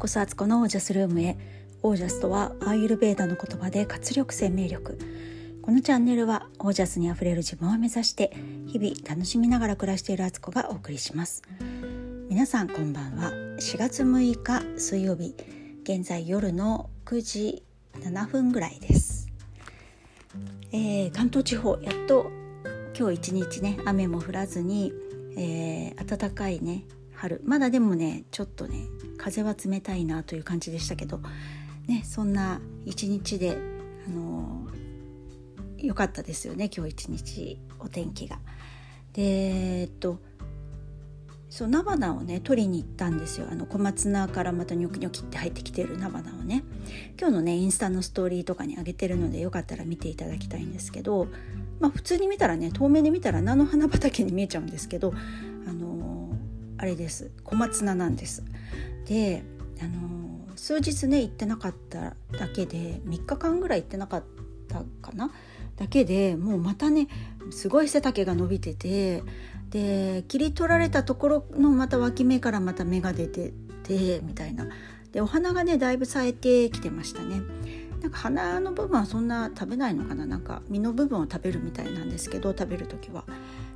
こそアツコのオージャスルームへ。オージャスとはアーユルベーダの言葉で活力生命力。このチャンネルはオージャスにあふれる自分を目指して日々楽しみながら暮らしているアツコがお送りします。皆さんこんばんは。4月6日水曜日。現在夜の9時7分ぐらいです、えー、関東地方やっと今日一日ね雨も降らずに、えー、暖かいね春。まだでもねちょっとね風は冷たいなという感じでしたけどねそんな一日であの良かったですよね今日一日お天気が。でえっとそう菜花をね取りに行ったんですよ。あの小松菜からまたニョキニョキって入ってきてる菜花をね。今日のねインスタのストーリーとかに上げてるのでよかったら見ていただきたいんですけどまあ普通に見たらね遠目で見たら菜の花畑に見えちゃうんですけどあのあれです。小松菜なんです。であの数日ね行ってなかっただけで3日間ぐらい行ってなかったかな？だけでもうまたねすごい背丈が伸びててで切り取られたところのまた脇芽からまた芽が出ててみたいな。でお花がねだいぶ咲いてきてましたね。なんか花の部分はそんな食べないのかな？なんか実の部分を食べるみたいなんですけど食べる時は。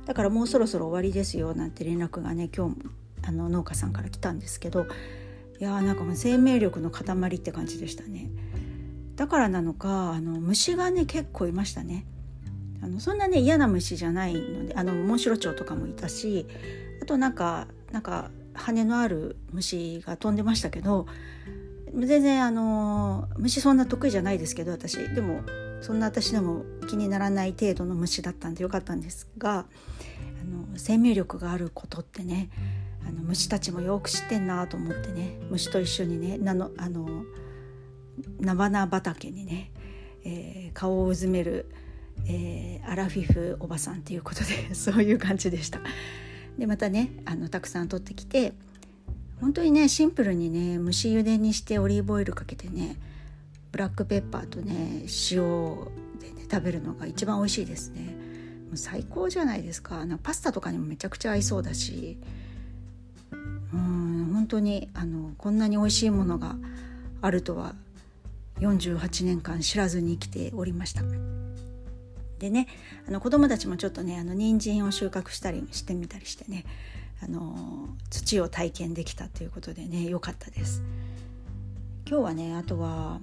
だからもうそろそろ終わりですよなんて連絡がね今日あの農家さんから来たんですけど。いやーなんかもう生命力の塊って感じでしたね。だからなのかあの虫がね結構いましたね。あのそんなね嫌な虫じゃないのであのモンシロチョウとかもいたしあとなんかなんか羽のある虫が飛んでましたけど全然あの虫そんな得意じゃないですけど私。でもそんな私でも気にならない程度の虫だったんでよかったんですがあの生命力があることってねあの虫たちもよく知ってんなと思ってね。虫と一緒にねなのあの菜花畑にね、えー、顔をうずめる、えー、アラフィフおばさんっていうことで そういう感じでした。でまたねあのたくさん取ってきて本当にねシンプルにね蒸し茹でにしてオリーブオイルかけてねブラックペッパーとね塩でね食べるのが一番美味しいですね。もう最高じゃないですか。なパスタとかにもめちゃくちゃ合いそうだし。うん本当にあのこんなに美味しいものがあるとは48年間知らずに生きておりました。でねあの子供たちもちょっとねあの人参を収穫したりしてみたりしてねあの土を体験できたということでね良かったです。今日はねあとは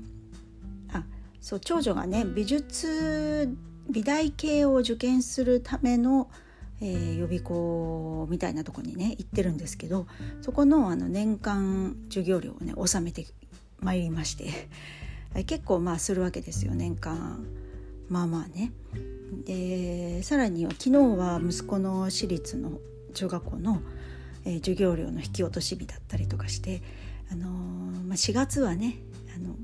あそう長女がね美術美大系を受験するための、えー、予備校みたいなとこにね行ってるんですけどそこのあの年間授業料をね納めてまいりまして 結構まあするわけですよ年間まあまあね。でさらには昨日は息子の私立の中学校の、えー、授業料の引き落とし日だったりとかして、あのー、まあ、4月はねあの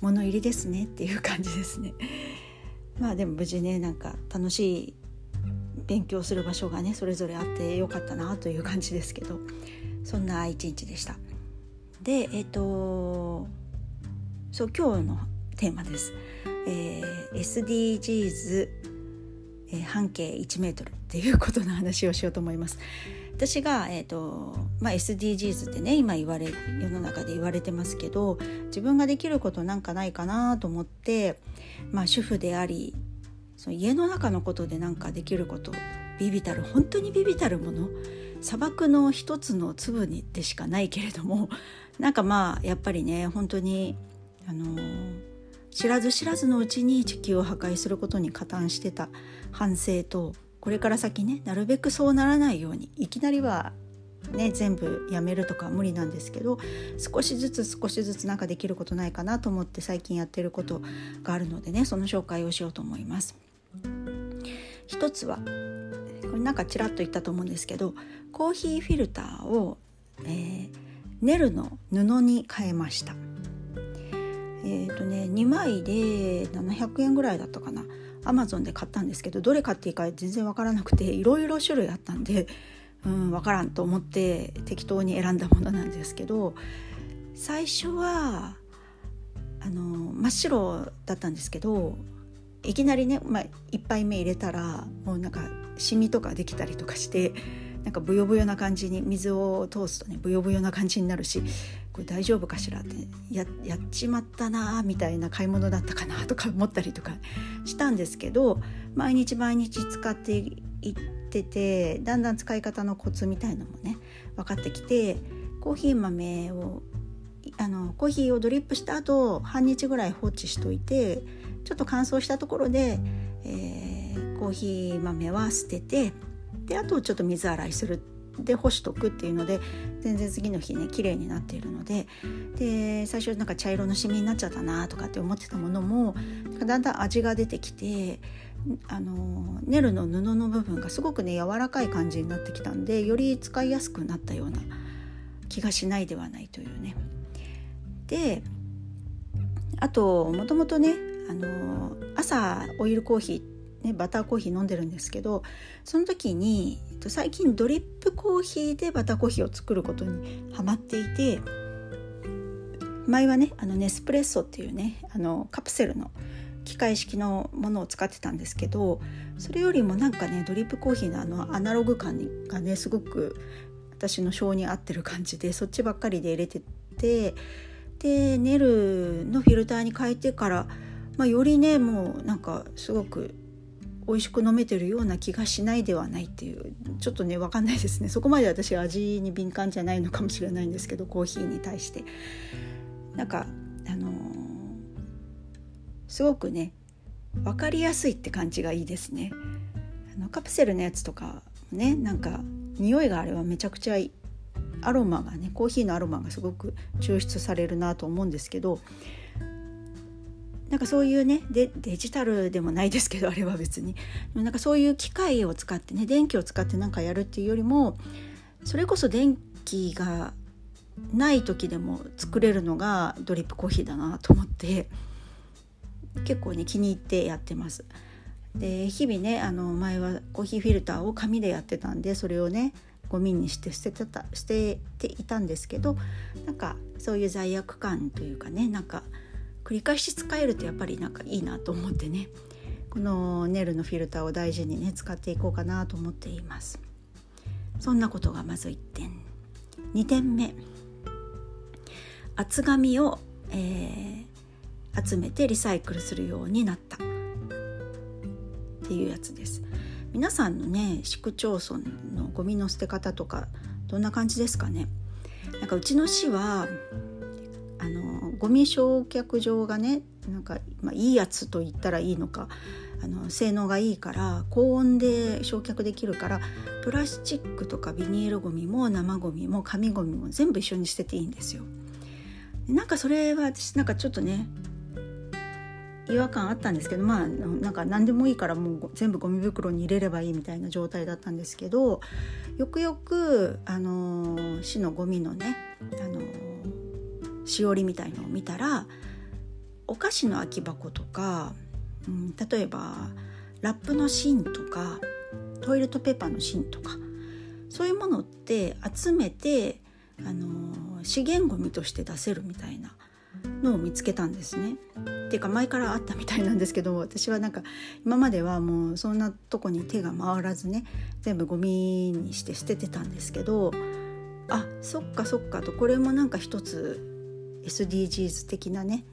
物入りですねっていう感じですね。まあでも無事ねなんか楽しい勉強する場所がねそれぞれあってよかったなという感じですけどそんな一日でした。でえっ、ー、とそう今日のテーマです。えー、SDGs、えー、半径1メートルっていうことの話をしようと思います。私が、えーとまあ、SDGs ってね今言われ世の中で言われてますけど自分ができることなんかないかなと思って、まあ、主婦でありその家の中のことでなんかできることビビたる本当にビビたるもの砂漠の一つの粒にでしかないけれども なんかまあやっぱりね本当にあの知らず知らずのうちに地球を破壊することに加担してた反省とこれから先ねなるべくそうならないようにいきなりはね全部やめるとか無理なんですけど少しずつ少しずつなんかできることないかなと思って最近やってることがあるのでねその紹介をしようと思います。一つはこれなんかちらっと言ったと思うんですけどコーヒーフィルターを、えー、ネルの布に変えました。えっ、ー、とね2枚で700円ぐらいだったかなアマゾンで買ったんですけどどれ買っていいか全然分からなくていろいろ種類あったんで、うん、分からんと思って適当に選んだものなんですけど最初はあの真っ白だったんですけどいきなりね、まあ、1杯目入れたらもうなんかシミとかできたりとかしてなんかブヨブヨな感じに水を通すとねブヨブヨな感じになるしこれ大丈夫かしらってややっちまったなみたいな買い物だったかなとか思ったりとかしたんですけど毎日毎日使っていっててだんだん使い方のコツみたいのもね分かってきてコーヒー豆をあのコーヒーをドリップした後半日ぐらい放置しといてちょっと乾燥したところで、えー、コーヒー豆は捨ててであとちょっと水洗いするで干しとくっていうので全然次の日ね綺麗になっているのでで最初なんか茶色のシミになっちゃったなとかって思ってたものもだんだん味が出てきてあのネルの布の部分がすごくね柔らかい感じになってきたんでより使いやすくなったような気がしないではないというね。であともともとねあの朝オイルコーヒーね、バターコーヒー飲んでるんですけどその時に最近ドリップコーヒーでバターコーヒーを作ることにハマっていて前はねあのネスプレッソっていうねあのカプセルの機械式のものを使ってたんですけどそれよりもなんかねドリップコーヒーのあのアナログ感がねすごく私の性に合ってる感じでそっちばっかりで入れててでネルのフィルターに変えてから、まあ、よりねもうなんかすごく美味しく飲めてるような気がしないではないっていうちょっとね分かんないですね。そこまで私味に敏感じゃないのかもしれないんですけどコーヒーに対して。なんかあのー、すごくね分かりやすいって感じがいいですね。あのカプセルのやつとかねなんか匂いがあればめちゃくちゃアロマがねコーヒーのアロマがすごく抽出されるなと思うんですけどなんかそういうねデジタルでもないですけど あれは別になんかそういう機械を使ってね電気を使って何かやるっていうよりもそれこそ電気がない時でも作れるのがドリップコーヒーだなと思って結構ね気に入ってやってます。で日々ねあの前はコーヒーフィルターを紙でやってたんでそれをねゴミにして捨ててた捨てていたんですけどなんかそういう罪悪感というかねなんか繰り返し使えるとやっぱりなんかいいなと思ってね。このネルのフィルターを大事にね使っていこうかなと思っています。そんなことがまず1点。2点目。厚紙を、えー、集めてリサイクルするようになった。っていうやつです。皆さんのね市区町村のゴミの捨て方とかどんな感じですかね。なんかうちの市はゴミ焼却場がねなんか、まあ、いいやつと言ったらいいのかあの性能がいいから高温で焼却できるからプラスチックとかビニールゴミも生ゴミも紙ゴミも全部一緒に捨てていいんですよ。なんかそれは私なんかちょっとね違和感あったんですけどまあなんか何でもいいからもう全部ゴミ袋に入れればいいみたいな状態だったんですけどよくよくあの市のゴミのねあのしおりみたいのを見たらお菓子の空き箱とか、うん、例えばラップの芯とかトイレットペーパーの芯とかそういうものって集めてあの資源ごみとして出せるみたいなのを見つけたんですね。っていうか前からあったみたいなんですけど私はなんか今まではもうそんなとこに手が回らずね全部ゴミにして捨ててたんですけどあそっかそっかとこれもなんか一つ SDGs 的なね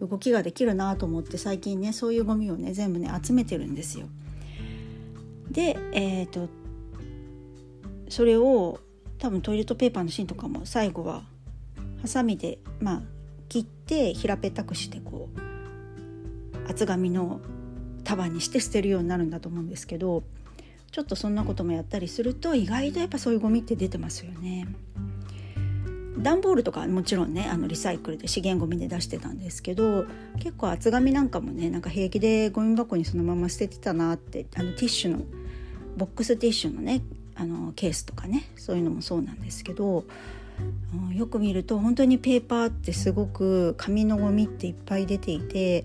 動きができるなと思って最近ねそういうゴミをね全部ね集めてるんですよ。でえっ、ー、とそれを多分トイレットペーパーの芯とかも最後はハサミでまあ切って平べったくしてこう厚紙の束にして 捨てるようになるんだと思うんですけどちょっとそんなこともやったりすると意外とやっぱそういうゴミって出てますよね。段ボールとかもちろんねあのリサイクルで資源ごみで出してたんですけど結構厚紙なんかもねなんか平気でゴミ箱にそのまま捨ててたなってあのティッシュのボックスティッシュのねあのケースとかねそういうのもそうなんですけど、うん、よく見ると本当にペーパーってすごく紙のゴミっていっぱい出ていて。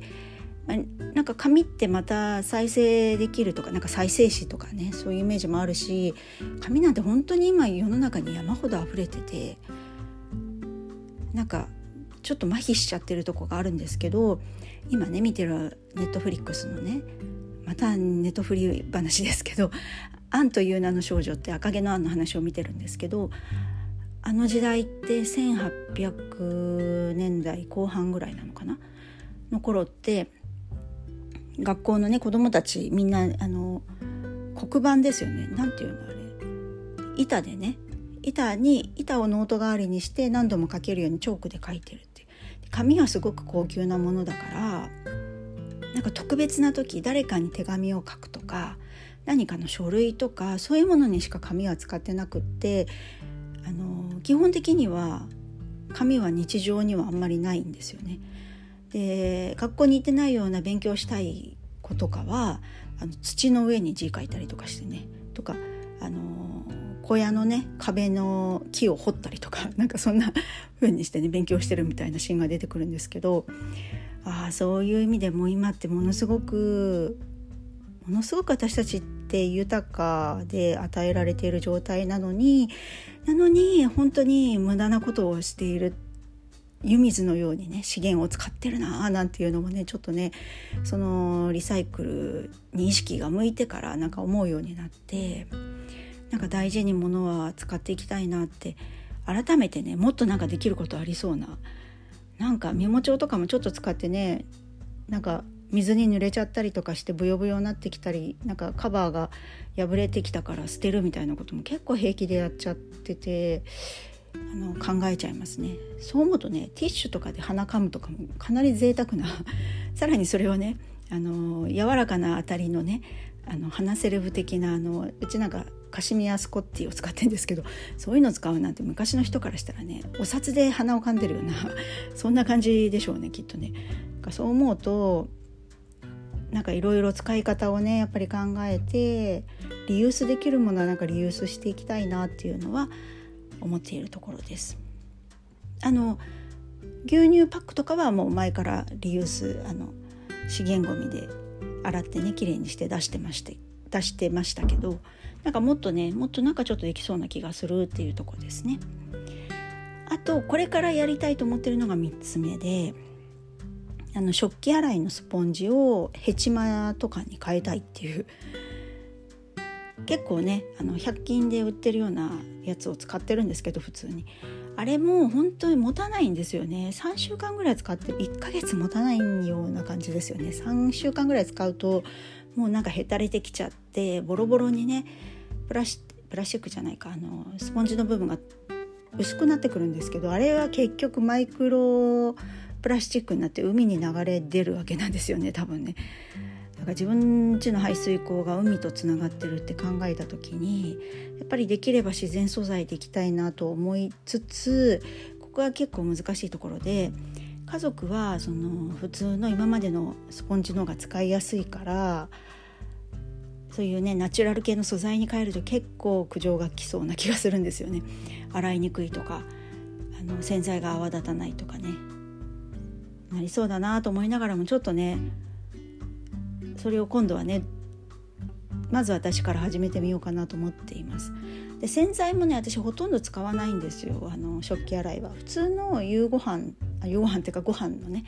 なんか紙ってまた再生できるとかなんか再生紙とかねそういうイメージもあるし紙なんて本当に今世の中に山ほど溢れててなんかちょっと麻痺しちゃってるとこがあるんですけど今ね見てるネットフリックスのねまたネットフリ話ですけど アンという名の少女って赤毛のアンの話を見てるんですけどあの時代って1800年代後半ぐらいなのかな？の頃って学校のね子供たちみんなあの黒板ですよね。何ていうのあれ？板でね板に板をノート代わりにして何度も書けるようにチョークで書いてるって紙がすごく高級なものだからなんか特別な時誰かに手紙を書くとか何かの書類とかそういうものにしか紙は使ってなくってあの基本的には紙は日常にはあんまりないんですよね。で学校に行ってないような勉強したい子とかはあの土の上に字書いたりとかしてねとかあの小屋のね壁の木を掘ったりとかなんかそんな風にしてね勉強してるみたいなシーンが出てくるんですけどああそういう意味でも今ってものすごくものすごく私たちって豊かで与えられている状態なのになのに本当に無駄なことをしている湯水のようにね資源を使ってるなあなんていうのもねちょっとねそのリサイクルに意識が向いてからなんか思うようになってなんか大事に物は使っていきたいなって改めてねもっとなんかできることありそうななんかメモ帳とかもちょっと使ってねなんか水に濡れちゃったりとかしてブヨブヨになってきたりなんかカバーが破れてきたから捨てるみたいなことも結構平気でやっちゃっててあの考えちゃいますねそう思うとねティッシュとかで鼻かむとかもかなり贅沢な さらにそれをねあの柔らかな当たりのねあの鼻セレブ的なあのうちなんかカシミヤスコッティを使ってんですけどそういうのを使うなんて昔の人からしたらねお札で鼻をかんでるような そんな感じでしょうねきっとね。そう思うとなんかいろいろ使い方をねやっぱり考えてリユースできるものはなんかリユースしていきたいなっていうのは思っているところです。あの牛乳パックとかはもう前からリユースあの資源ごみで洗ってね綺麗にして出してまして出してましたけどなんかもっとねもっとなんかちょっとできそうな気がするっていうとこですね。あとこれからやりたいと思ってるのが3つ目であの食器洗いのスポンジをヘチマとかに変えたいっていう結構ねあの100均で売ってるようなやつを使ってるんですけど普通に。あれも本当に持たないんですよね。3週間ぐらい使って1ヶ月持たないような感じですよね。3週間ぐらい使うともうなんかへたれてきちゃってボロボロにねプラシプラスチックじゃないか。あのスポンジの部分が薄くなってくるんですけどあれは結局マイクロプラスチックになって海に流れ出るわけなんですよね多分ね。だか自分家の排水溝が海とつながってるって考えた時にやっぱりできれば自然素材でいきたいなと思いつつここは結構難しいところで家族はその普通の今までのスポンジの方が使いやすいからそういうねナチュラル系の素材に変えると結構苦情が来そうな気がするんですよね。洗いにくいとかあの洗剤が泡立たないとかねなりそうだなと思いながらもちょっとねそれを今度はねまず私から始めてみようかなと思っています。で洗剤もね私ほとんど使わないんですよあの食器洗いは。普通の夕ご飯あ夕ご飯っていうかご飯のね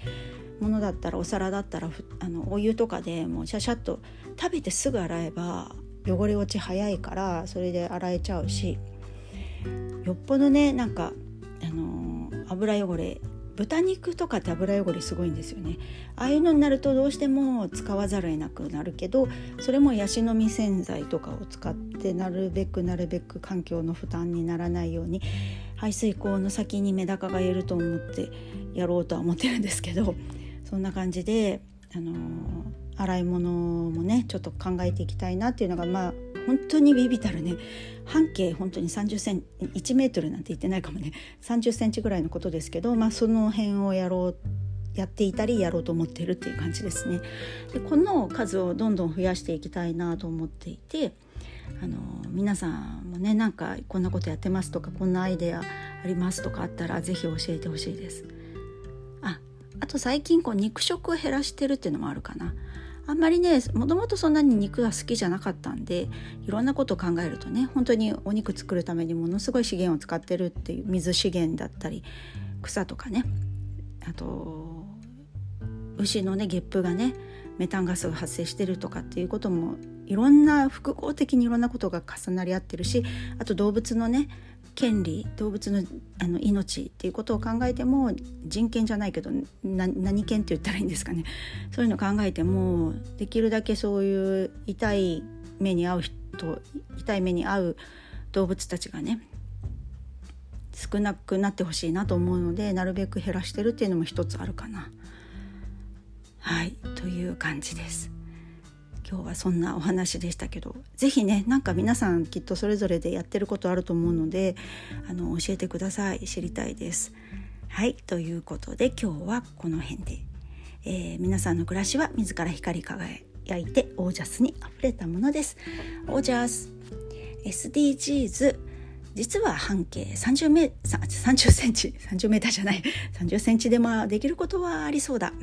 ものだったらお皿だったらあのお湯とかでもうシャシャッと食べてすぐ洗えば汚れ落ち早いからそれで洗えちゃうしよっぽどねなんかあの油汚れ豚肉とか油汚れすごいんですよね。ああいうのになるとどうしても使わざるを得なくなるけどそれもヤシの実洗剤とかを使ってなるべくなるべく環境の負担にならないように排水口の先にメダカがいると思ってやろうとは思ってるんですけどそんな感じで、あのー、洗い物もねちょっと考えていきたいなっていうのがまあ本当にビビたるね半径本当に30セン1メートルなんて言ってないかもね30センチぐらいのことですけど、まあ、その辺をやろうやっていたりやろうと思っているっていう感じですね。でこの数をどんどん増やしていきたいなと思っていてあの皆さんもねなんかこんなことやってますとかこんなアイデアありますとかあったら是非教えてほしいです。ああと最近こう肉食を減らしてるっていうのもあるかな。あんまりねもともとそんなに肉が好きじゃなかったんでいろんなことを考えるとね本当にお肉作るためにものすごい資源を使ってるっていう水資源だったり草とかねあと牛のねゲップがねメタンガスが発生してるとかっていうこともいろんな複合的にいろんなことが重なり合ってるしあと動物のね権利動物のあの命っていうことを考えても人権じゃないけど何権って言ったらいいんですかねそういうの考えてもできるだけそういう痛い目に遭う人痛い目に遭う動物たちがね少なくなってほしいなと思うのでなるべく減らしてるっていうのも一つあるかな。はいという感じです。今日はそんなお話でしたけど是非ねなんか皆さんきっとそれぞれでやってることあると思うのであの教えてください。知りたいです。はいということで今日はこの辺で、えー、皆さんの暮らしは自ら光り輝いてオージャスにあふれたものです。オージャス。SDGs 実は半径30メ30センチ。30メーターじゃない。30センチでもできることはありそうだ。